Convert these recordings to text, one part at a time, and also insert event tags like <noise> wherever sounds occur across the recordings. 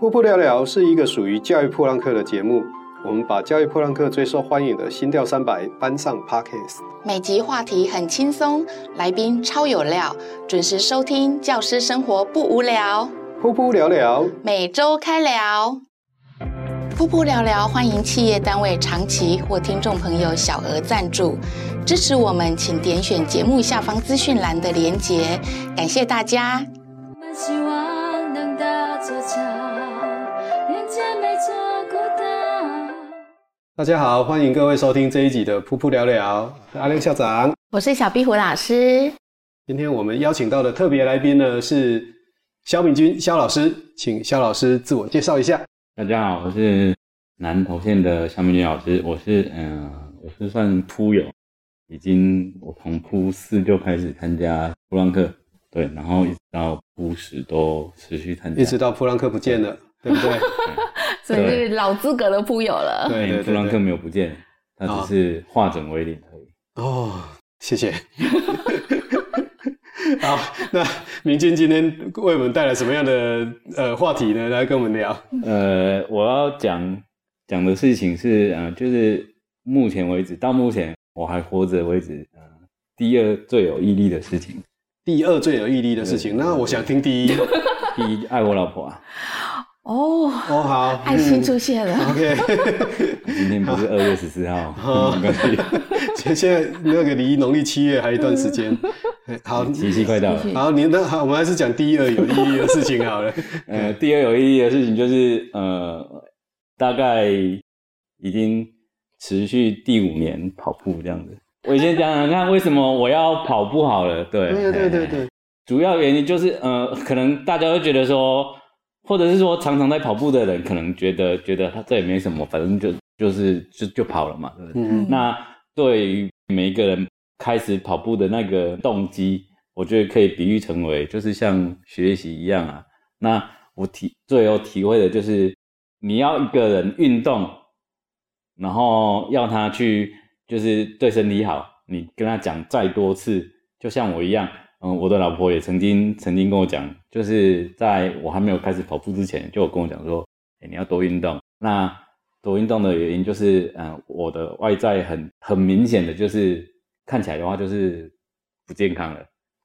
噗噗聊聊是一个属于教育破浪客的节目，我们把教育破浪客最受欢迎的心跳三百搬上 Podcast。每集话题很轻松，来宾超有料，准时收听，教师生活不无聊。噗噗聊聊，每周开聊。噗噗聊聊，欢迎企业单位长期或听众朋友小额赞助支持我们，请点选节目下方资讯栏的连结，感谢大家。希望能大家好，欢迎各位收听这一集的噗噗聊聊，阿亮校长，我是小壁虎老师。今天我们邀请到的特别来宾呢是肖敏君肖老师，请肖老师自我介绍一下。大家好，我是南投县的肖敏君老师，我是嗯、呃，我是算噗友，已经我从铺四就开始参加噗浪客，对，然后一直到铺十都持续参加，一直到噗浪客不见了，对，对不对？所以是老资格的铺友了。对，对，噗浪客没有不见，他只是化整为零而已。哦，谢谢。<laughs> 好，那明君今天为我们带来什么样的呃话题呢？来跟我们聊。呃，我要讲讲的事情是，呃，就是目前为止，到目前我还活着为止，呃，第二最有毅力的事情。第二最有毅力的事情，那我想听第一。<laughs> 第一，爱我老婆啊。哦哦好，爱心出现了。嗯、OK，今天不是二月十四号，没关系。现在那个离农历七月还有一段时间。<laughs> 好，七夕快到了。好，你那好，我们还是讲第二有意义的事情好了。呃，第二有意义的事情就是呃，大概已经持续第五年跑步这样子。我先讲讲看为什么我要跑步好了。对对对对对，主要原因就是呃，可能大家会觉得说。或者是说，常常在跑步的人可能觉得觉得他这也没什么，反正就就是就就跑了嘛，对不对？嗯。那对于每一个人开始跑步的那个动机，我觉得可以比喻成为就是像学习一样啊。那我体最有体会的就是，你要一个人运动，然后要他去就是对身体好，你跟他讲再多次，就像我一样。嗯，我的老婆也曾经曾经跟我讲，就是在我还没有开始跑步之前，就有跟我讲说，欸，你要多运动。那多运动的原因就是，嗯，我的外在很很明显的就是看起来的话就是不健康了。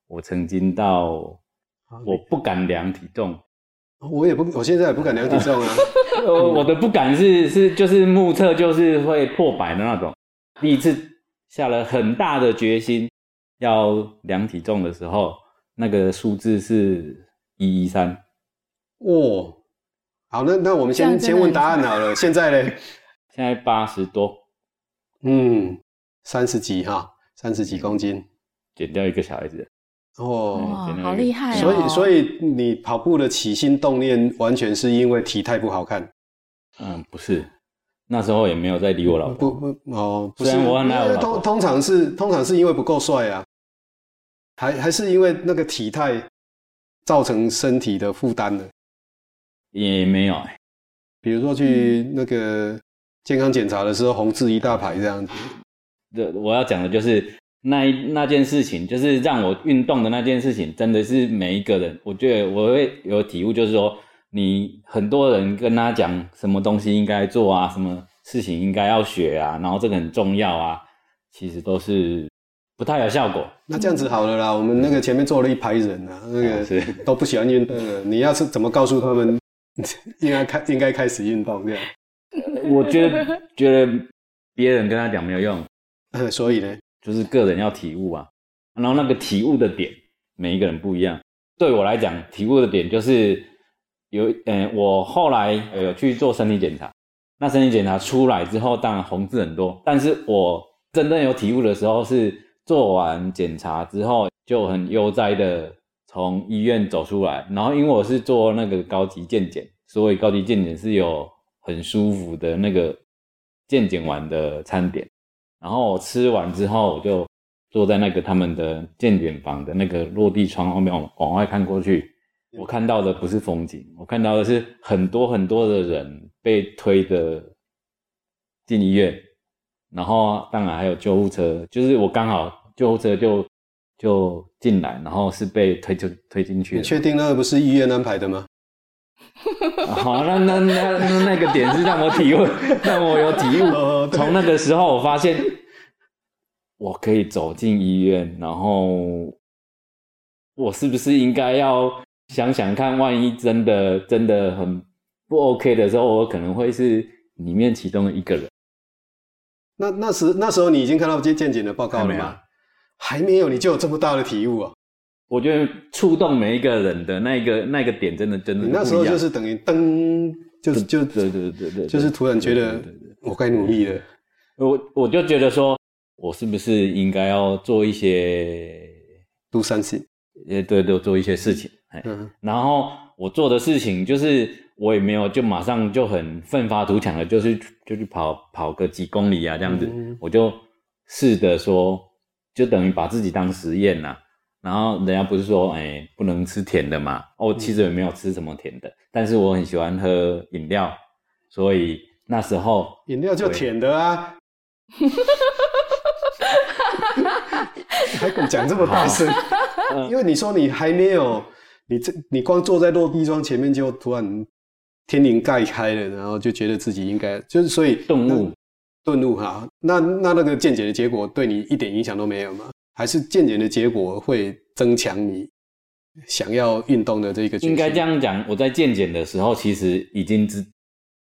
我曾经到我不敢量体重，我也不，我现在也不敢量体重啊。<laughs> 我的不敢是是就是目测就是会破百的那种。第一次下了很大的决心。要量体重的时候，那个数字是一一三。哦，好，那那我们先先问答案好了。现在呢？现在八十多，嗯，三十几哈，三十几公斤，减掉一个小孩子。哦，好厉害哦！所以所以你跑步的起心动念，完全是因为体态不好看？嗯，不是。那时候也没有在理我老婆。不不哦，不是，虽然我很爱我。通通常是通常是因为不够帅啊。还还是因为那个体态造成身体的负担呢？也没有哎，比如说去那个健康检查的时候，红字一大排这样子。对，我要讲的就是那那件事情，就是让我运动的那件事情，真的是每一个人，我觉得我会有体悟，就是说你很多人跟他讲什么东西应该做啊，什么事情应该要学啊，然后这个很重要啊，其实都是。不太有效果，那这样子好了啦。我们那个前面坐了一排人啊，那个都不喜欢运动的。你要是怎么告诉他们应该开应该开始运动这样？<laughs> 我觉得觉得别人跟他讲没有用，所以呢，就是个人要体悟啊。然后那个体悟的点，每一个人不一样。对我来讲，体悟的点就是有，嗯，我后来有去做身体检查，那身体检查出来之后，当然红字很多，但是我真正有体悟的时候是。做完检查之后就很悠哉的从医院走出来，然后因为我是做那个高级健检，所以高级健检是有很舒服的那个健检完的餐点，然后我吃完之后，我就坐在那个他们的健检房的那个落地窗后面往往外看过去，我看到的不是风景，我看到的是很多很多的人被推着进医院，然后当然还有救护车，就是我刚好救护车就。就进来，然后是被推就推进去的。你确定那个不是医院安排的吗？好，那那那那那个点是让我体悟，让我有体悟。<laughs> 从那个时候，我发现我可以走进医院，然后我是不是应该要想想看，万一真的真的很不 OK 的时候，我可能会是里面其中的一个人。那那时那时候你已经看到健健检的报告了吗？还没有，你就有这么大的体悟啊！我觉得触动每一个人的那个那个点，真的真的。你那时候就是等于噔，就是就对对对对，就是突然觉得我该努力了。我我就觉得说，我是不是应该要做一些 do something？也对对，做一些事情。嗯。然后我做的事情就是，我也没有就马上就很奋发图强的，就是就去跑跑个几公里啊这样子。嗯。我就试着说。就等于把自己当实验呐，然后人家不是说，哎、欸，不能吃甜的嘛？哦，其实也没有吃什么甜的，但是我很喜欢喝饮料，所以那时候饮料就甜的啊，还敢讲这么大声？因为你说你还没有，你这你光坐在落地窗前面就突然天灵盖开了，然后就觉得自己应该就是所以顿悟。顿悟哈，那那那个见解的结果对你一点影响都没有吗？还是见解的结果会增强你想要运动的这个？应该这样讲，我在见解的时候其实已经知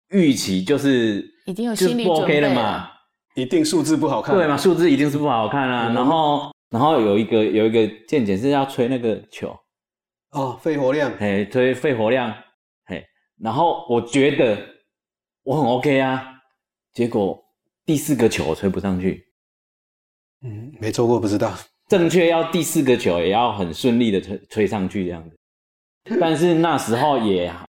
预期就是已经有心理准备了，就不 OK 了嘛，一定数字不好看，对嘛？数字一定是不好看啊。嗯、然后然后有一个有一个见解是要吹那个球哦，肺活量，哎，吹肺活量，嘿，然后我觉得我很 OK 啊，结果。第四个球我吹不上去，嗯，没做过不知道。正确要第四个球也要很顺利的吹吹上去这样子，但是那时候也啊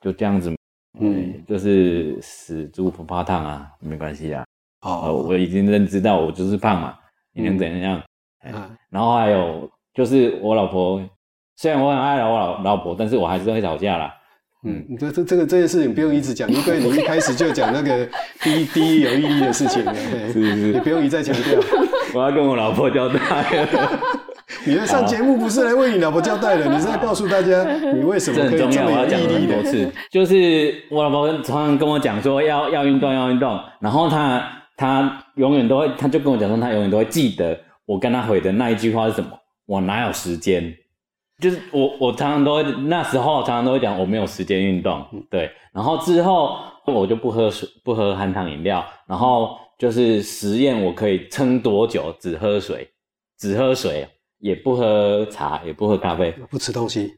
就这样子，嗯，就是死猪不怕烫啊，没关系啊。哦，我已经认知到我就是胖嘛，你能怎样？嗯，然后还有就是我老婆，虽然我很爱我老老婆，但是我还是会吵架啦。嗯，这这这个这件事情不用一直讲，因为你一开始就讲那个 <laughs> 第一第一有意义的事情了，是是，你不用一再强调。<laughs> 我要跟我老婆交代。<laughs> 你在上节目不是来为你老婆交代的，你是在告诉大家你为什么可以这么有毅力的。次就是我老婆常常跟我讲说要要运动要运动，然后她她永远都会，她就跟我讲说她永远都会记得我跟她回的那一句话是什么，我哪有时间。就是我，我常常都会那时候常常都会讲我没有时间运动，对。然后之后 <laughs> 我就不喝水，不喝含糖饮料。然后就是实验，我可以撑多久？只喝水，只喝水，也不喝茶，也不喝咖啡，不吃东西。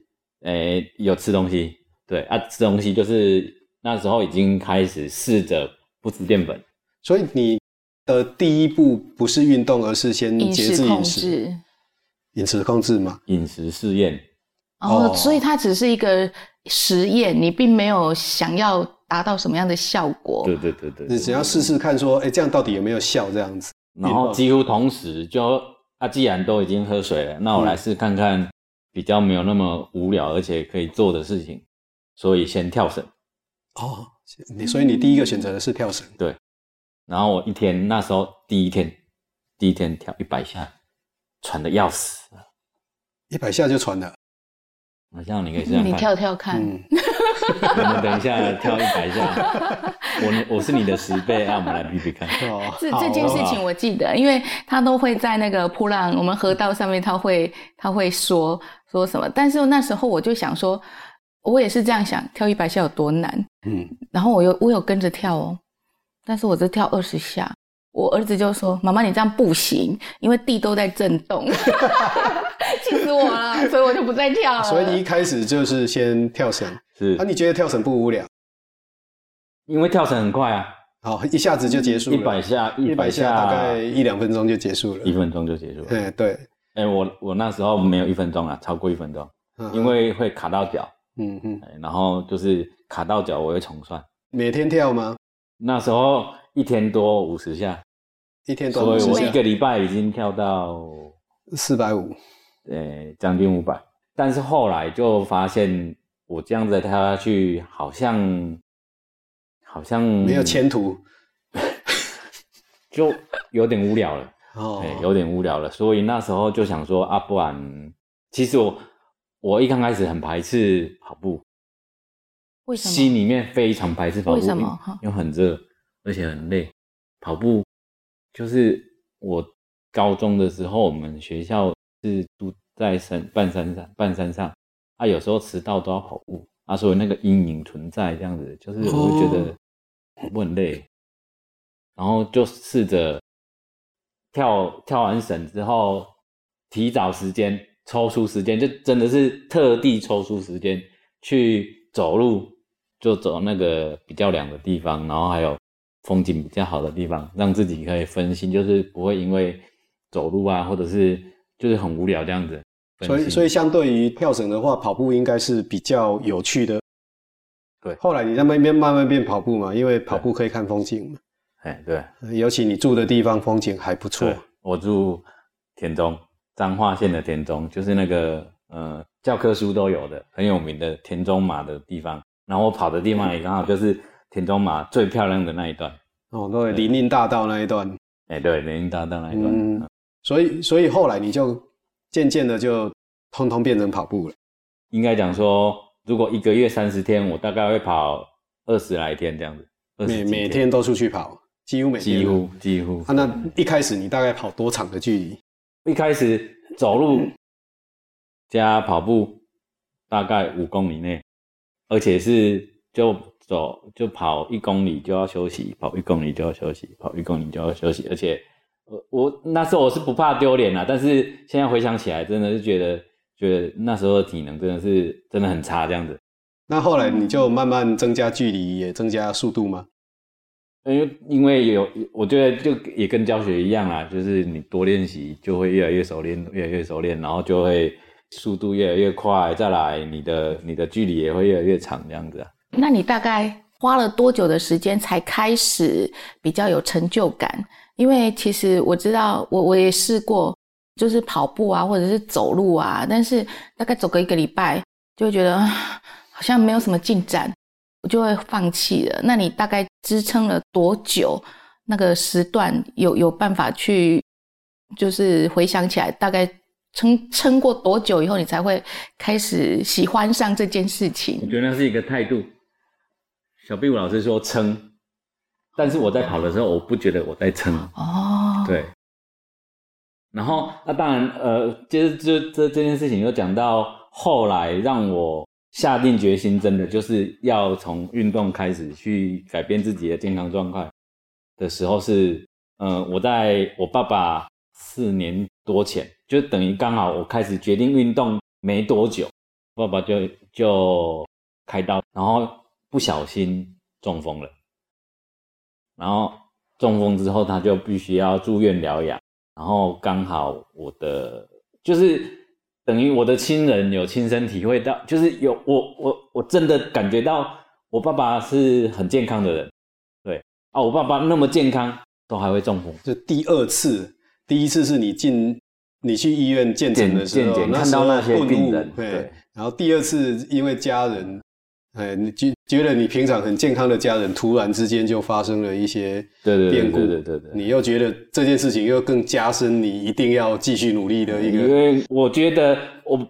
诶，有吃东西，对啊，吃东西就是那时候已经开始试着不吃淀粉。所以你的第一步不是运动，而是先节制饮食。饮食控制嘛，饮食试验，哦，所以它只是一个实验，你并没有想要达到什么样的效果。对对对对，你只要试试看，说，哎，这样到底有没有效？这样子，然后几乎同时就啊，既然都已经喝水了，那我来试看看比较没有那么无聊而且可以做的事情，所以先跳绳。哦，你所以你第一个选择的是跳绳，对。然后我一天那时候第一天，第一天跳一百下。喘的要死，一百下就喘了。好像你可以这样，你跳跳看。嗯、<laughs> 我们等一下跳一百下，我我是你的十倍，让我们来比比看。哦、这这件事情我记得，因为他都会在那个波浪我们河道上面，他会他会说说什么。但是那时候我就想说，我也是这样想，跳一百下有多难？嗯，然后我又我有跟着跳哦，但是我只跳二十下。我儿子就说：“妈妈，你这样不行，因为地都在震动，<laughs> 气死我了，所以我就不再跳了。”所以你一开始就是先跳绳，是？那、啊、你觉得跳绳不无聊？因为跳绳很快啊，好，一下子就结束了，一百下，一百下大概一两分钟就结束了，一分钟就结束了。对对，哎、欸，我我那时候没有一分钟啊，超过一分钟，嗯、因为会卡到脚。嗯嗯、欸，然后就是卡到脚，我会重算。每天跳吗？那时候一天多五十下，一天多五十下。所以我一个礼拜已经跳到四百五，呃，将近五百。但是后来就发现，我这样子跳下去，好像好像没有前途，<laughs> 就有点无聊了。哦、欸，有点无聊了。所以那时候就想说，啊，不然，其实我。我一刚开始很排斥跑步，为什么？心里面非常排斥跑步，为什么？因为很热，而且很累。跑步就是我高中的时候，我们学校是住在山半山上，半山上啊，有时候迟到都要跑步啊，所以那个阴影存在，这样子就是我会觉得跑步很累，然后就试着跳跳完绳之后，提早时间。抽出时间，就真的是特地抽出时间去走路，就走那个比较凉的地方，然后还有风景比较好的地方，让自己可以分心，就是不会因为走路啊，或者是就是很无聊这样子。所以，所以相对于跳绳的话，跑步应该是比较有趣的。对。后来你在那边慢慢变跑步嘛，因为跑步可以看风景嘛。哎，对。尤其你住的地方风景还不错。我住田中。彰化县的田中，就是那个呃教科书都有的很有名的田中马的地方。然后我跑的地方也刚好就是田中马最漂亮的那一段。哦，对，林荫大道那一段。哎、欸，对，林荫大道那一段。嗯，嗯所以所以后来你就渐渐的就通通变成跑步了。应该讲说，如果一个月三十天，我大概会跑二十来天这样子。每每天都出去跑，几乎每天。几乎几乎。啊，那一开始你大概跑多长的距离？一开始走路加跑步，大概五公里内，而且是就走就跑一公里就要休息，跑一公里就要休息，跑一公里就要休息。而且我我那时候我是不怕丢脸啦，但是现在回想起来，真的是觉得觉得那时候的体能真的是真的很差这样子。那后来你就慢慢增加距离，也增加速度吗？因为因为有，我觉得就也跟教学一样啊，就是你多练习就会越来越熟练，越来越熟练，然后就会速度越来越快，再来你的你的距离也会越来越长这样子啊。那你大概花了多久的时间才开始比较有成就感？因为其实我知道，我我也试过，就是跑步啊，或者是走路啊，但是大概走个一个礼拜，就会觉得好像没有什么进展。我就会放弃了。那你大概支撑了多久？那个时段有有办法去，就是回想起来，大概撑撑过多久以后，你才会开始喜欢上这件事情？我觉得那是一个态度。小壁虎老师说撑，但是我在跑的时候，我不觉得我在撑。哦，对。然后那当然，呃，接着这这这件事情又讲到后来让我。下定决心，真的就是要从运动开始去改变自己的健康状况的时候是，嗯、呃，我在我爸爸四年多前，就等于刚好我开始决定运动没多久，爸爸就就开刀，然后不小心中风了，然后中风之后他就必须要住院疗养，然后刚好我的就是。等于我的亲人有亲身体会到，就是有我我我真的感觉到我爸爸是很健康的人，对啊，我爸爸那么健康都还会中风，就第二次，第一次是你进你去医院见诊的时候，看到那些病人，对，对，然后第二次因为家人。哎，你觉觉得你平常很健康的家人，突然之间就发生了一些变故，对对对对，你又觉得这件事情又更加深你一定要继续努力的一个。因为我觉得我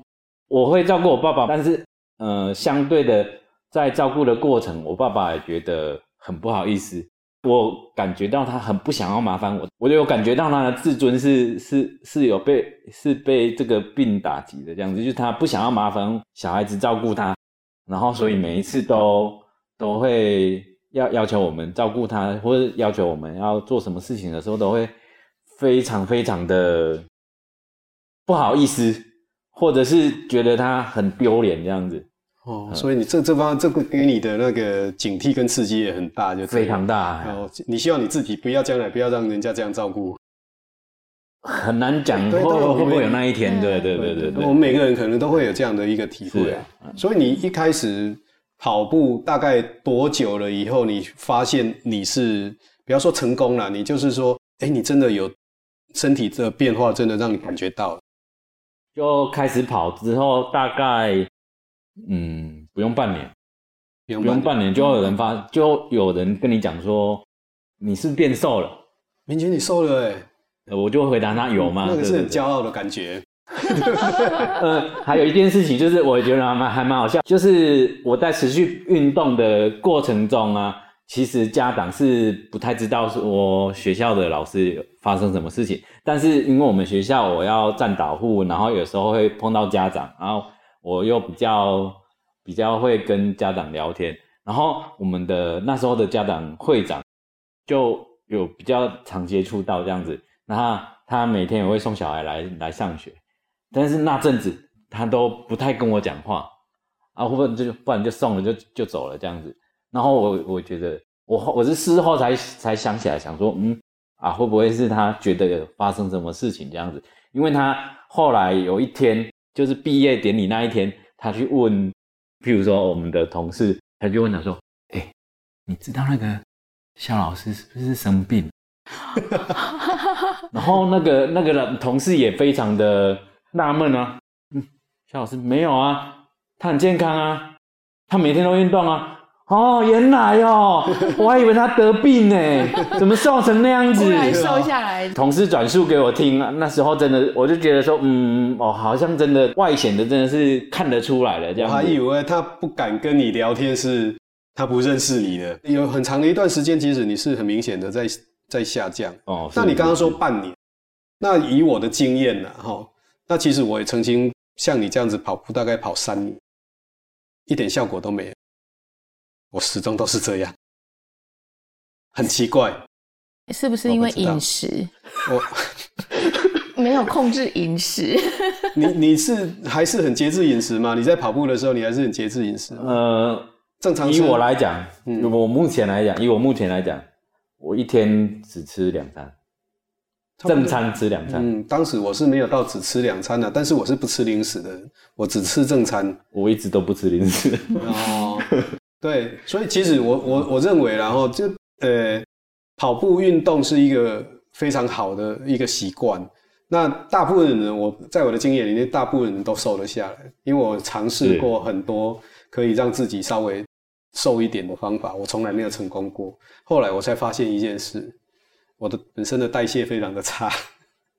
我会照顾我爸爸，但是呃，相对的在照顾的过程，我爸爸也觉得很不好意思。我感觉到他很不想要麻烦我，我就有感觉到他的自尊是是是有被是被这个病打击的这样子，就是他不想要麻烦小孩子照顾他。然后，所以每一次都都会要要求我们照顾他，或者要求我们要做什么事情的时候，都会非常非常的不好意思，或者是觉得他很丢脸这样子。哦，所以你这这方这个给你的那个警惕跟刺激也很大，就非常大。然后你希望你自己不要将来不要让人家这样照顾。很难讲会会不会有那一天，对对对对对。我们每个人可能都会有这样的一个体会啊。所以你一开始跑步大概多久了以后，你发现你是不要说成功了，你就是说，哎，你真的有身体的变化，真的让你感觉到。就开始跑之后，大概嗯，不用半年，不用半年，不用半年就有人发，就有人跟你讲说，你是变瘦了。明君，你瘦了哎。我就回答他有吗？那个是很骄傲的感觉。<laughs> 呃，还有一件事情就是，我觉得还蛮还蛮好笑，就是我在持续运动的过程中啊，其实家长是不太知道我学校的老师发生什么事情，但是因为我们学校我要站导护，然后有时候会碰到家长，然后我又比较比较会跟家长聊天，然后我们的那时候的家长会长就有比较常接触到这样子。那他，他每天也会送小孩来来上学，但是那阵子他都不太跟我讲话啊，或者就不然就送了就就走了这样子。然后我我觉得我我是事后才才想起来，想说嗯啊会不会是他觉得发生什么事情这样子？因为他后来有一天就是毕业典礼那一天，他去问，譬如说我们的同事，他就问他说：“哎，你知道那个肖老师是不是生病？” <laughs> 然后那个那个同事也非常的纳闷啊，嗯，肖老师没有啊，他很健康啊，他每天都运动啊。哦，原来哦，<laughs> 我还以为他得病呢，怎么瘦成那样子？<laughs> 瘦下来。同事转述给我听啊，那时候真的我就觉得说，嗯，哦，好像真的外显的真的是看得出来了这样。我还以为他不敢跟你聊天，是他不认识你的。有很长的一段时间，其实你是很明显的在。在下降哦。那你刚刚说半年，那以我的经验呢，哈，那其实我也曾经像你这样子跑步，大概跑三年，一点效果都没有。我始终都是这样，很奇怪，是不是因为饮食？我，<laughs> 没有控制饮食。<laughs> 你你是还是很节制饮食吗？你在跑步的时候，你还是很节制饮食？呃，正常。以我来讲，嗯，我目前来讲，以我目前来讲。我一天只吃两餐，正餐吃两餐。嗯，当时我是没有到只吃两餐的，但是我是不吃零食的，我只吃正餐。我一直都不吃零食。哦，对，所以其实我我我认为，然后就呃，跑步运动是一个非常好的一个习惯。那大部分人，我在我的经验里面，大部分人都瘦了下来，因为我尝试过很多可以让自己稍微。瘦一点的方法，我从来没有成功过。后来我才发现一件事，我的本身的代谢非常的差，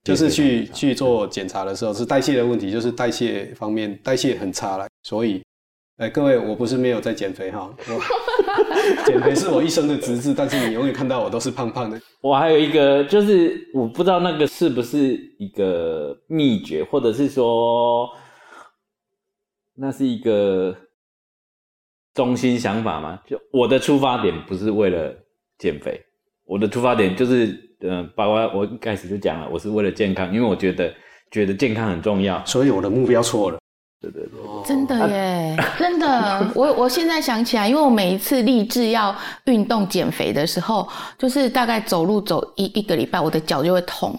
就是去去做检查的时候是代谢的问题，就是代谢方面代谢很差了。所以，哎，各位，我不是没有在减肥哈，我 <laughs> 减肥是我一生的职志，但是你永远看到我都是胖胖的。我还有一个，就是我不知道那个是不是一个秘诀，或者是说，那是一个。中心想法吗？就我的出发点不是为了减肥，我的出发点就是，嗯、呃，包括我一开始就讲了，我是为了健康，因为我觉得觉得健康很重要，所以我的目标错了。对对对，真的耶，啊、真的，<laughs> 我我现在想起来，因为我每一次立志要运动减肥的时候，就是大概走路走一一个礼拜，我的脚就会痛。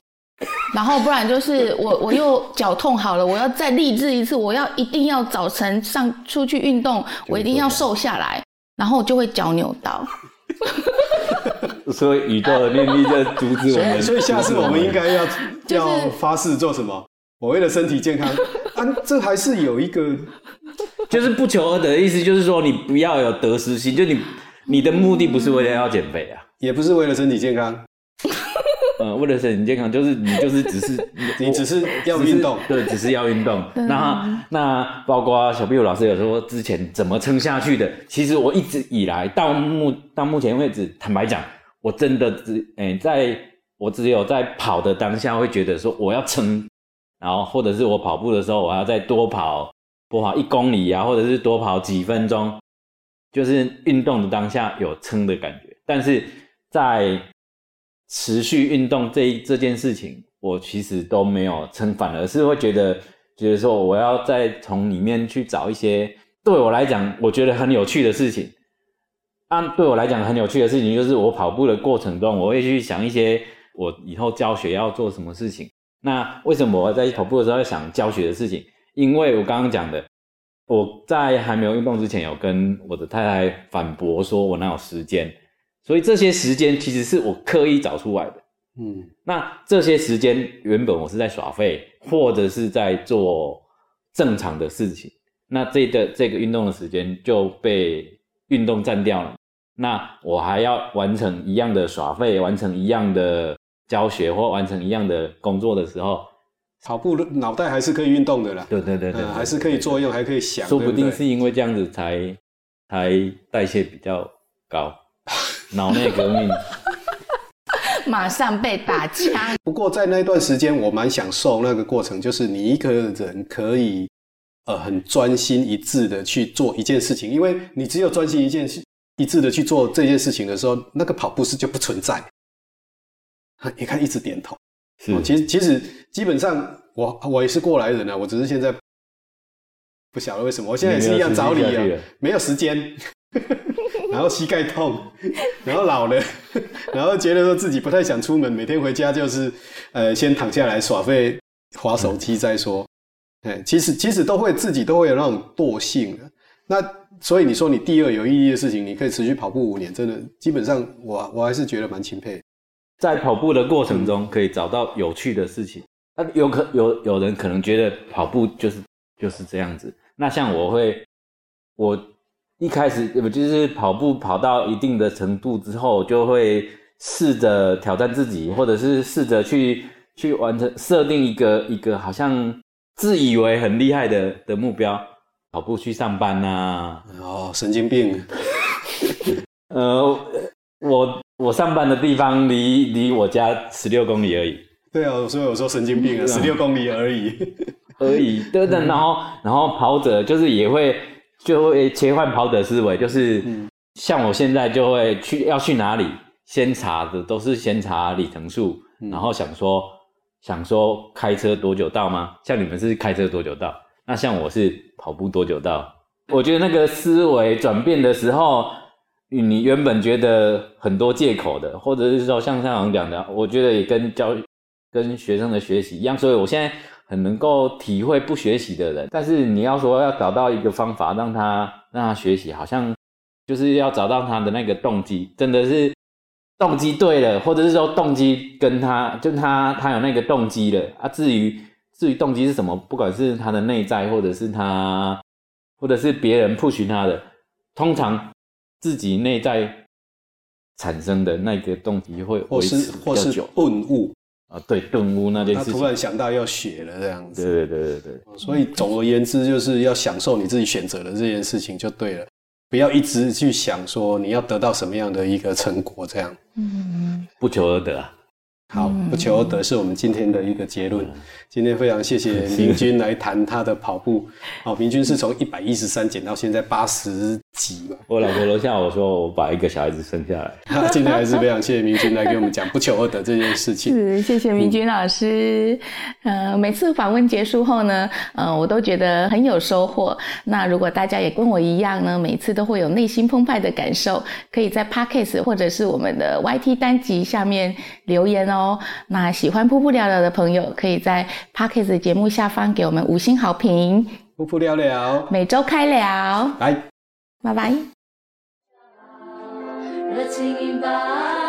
然后不然就是我我又脚痛好了，我要再励志一次，我要一定要早晨上出去运动，我一定要瘦下来，然后就会脚扭到。所以宇宙的念力在阻止我们。所以下次我们应该要、<laughs> 就是、要发誓做什么？我为了身体健康啊，这还是有一个，<laughs> 就是不求而得的意思，就是说你不要有得失心，就你你的目的不是为了要减肥啊，也不是为了身体健康。呃，为了身体健康，就是你就是只是 <laughs> 你只是要运动，对，只是要运动。那那包括小壁虎老师有说之前怎么撑下去的，其实我一直以来到目到目前为止，坦白讲，我真的只诶、欸，在我只有在跑的当下会觉得说我要撑，然后或者是我跑步的时候我要再多跑多跑一公里啊，或者是多跑几分钟，就是运动的当下有撑的感觉，但是在持续运动这这件事情，我其实都没有撑，反而是会觉得，觉得说我要再从里面去找一些对我来讲我觉得很有趣的事情。按对我来讲很有趣的事情，就是我跑步的过程中，我会去想一些我以后教学要做什么事情。那为什么我在跑步的时候要想教学的事情？因为我刚刚讲的，我在还没有运动之前，有跟我的太太反驳说，我哪有时间？所以这些时间其实是我刻意找出来的。嗯，那这些时间原本我是在耍废，或者是在做正常的事情。那这个这个运动的时间就被运动占掉了。那我还要完成一样的耍废，完成一样的教学或完成一样的工作的时候，跑步脑袋还是可以运动的啦。对对对对，还是可以作用，还可以想。说不定是因为这样子才才代谢比较高，脑内革命，马上被打枪。不过在那段时间，我蛮享受那个过程，就是你一个人可以呃很专心一致的去做一件事情，因为你只有专心一件事。一致的去做这件事情的时候，那个跑步是就不存在。你看，一直点头。是，其实其实基本上我我也是过来人啊，我只是现在不晓得为什么，我现在也是一样找理啊，没有时间，<laughs> 然后膝盖痛，<laughs> 然后老了，<laughs> 然后觉得说自己不太想出门，每天回家就是呃先躺下来耍废，划手机再说。哎，其实其实都会自己都会有那种惰性的。那所以你说你第二有意义的事情，你可以持续跑步五年，真的基本上我我还是觉得蛮钦佩。在跑步的过程中，可以找到有趣的事情。那有可有有人可能觉得跑步就是就是这样子。那像我会，我一开始我就是跑步跑到一定的程度之后，就会试着挑战自己，或者是试着去去完成设定一个一个好像自以为很厉害的的目标。跑步去上班呐、啊？哦，神经病。<laughs> 呃，我我上班的地方离离我家十六公里而已。对啊，所以我说神经病啊，十六公里而已，而已。对的，然后然后跑者就是也会就会切换跑者思维，就是像我现在就会去要去哪里，先查的都是先查里程数，然后想说想说开车多久到吗？像你们是开车多久到？那像我是跑步多久到？我觉得那个思维转变的时候，你原本觉得很多借口的，或者是说像上行讲的，我觉得也跟教跟学生的学习一样，所以我现在很能够体会不学习的人。但是你要说要找到一个方法让他让他学习，好像就是要找到他的那个动机，真的是动机对了，或者是说动机跟他就他他有那个动机了啊，至于。至于动机是什么，不管是他的内在，或者是他，或者是别人 push 他的，通常自己内在产生的那个动机会维持比较久。或是或是顿悟啊，对，顿悟那件事情。他突然想到要学了这样子。对对对对对。所以总而言之，就是要享受你自己选择的这件事情就对了，不要一直去想说你要得到什么样的一个成果这样。嗯，不求而得啊。好，不求而得是我们今天的一个结论。今天非常谢谢 <laughs> 明君来谈他的跑步。哦，明君是从一百一十三减到现在八十几嘛。<laughs> 我老婆楼下我说我把一个小孩子生下来。<laughs> 今天还是非常谢谢明君来给我们讲不求而得这件事情。是，谢谢明君老师。嗯、呃，每次访问结束后呢，呃，我都觉得很有收获。那如果大家也跟我一样呢，每次都会有内心澎湃的感受，可以在 Podcast 或者是我们的 YT 单集下面留言哦。哦，那喜欢噗噗聊聊的朋友，可以在 Podcast 节目下方给我们五星好评。噗噗聊聊，每周开聊，拜，拜拜。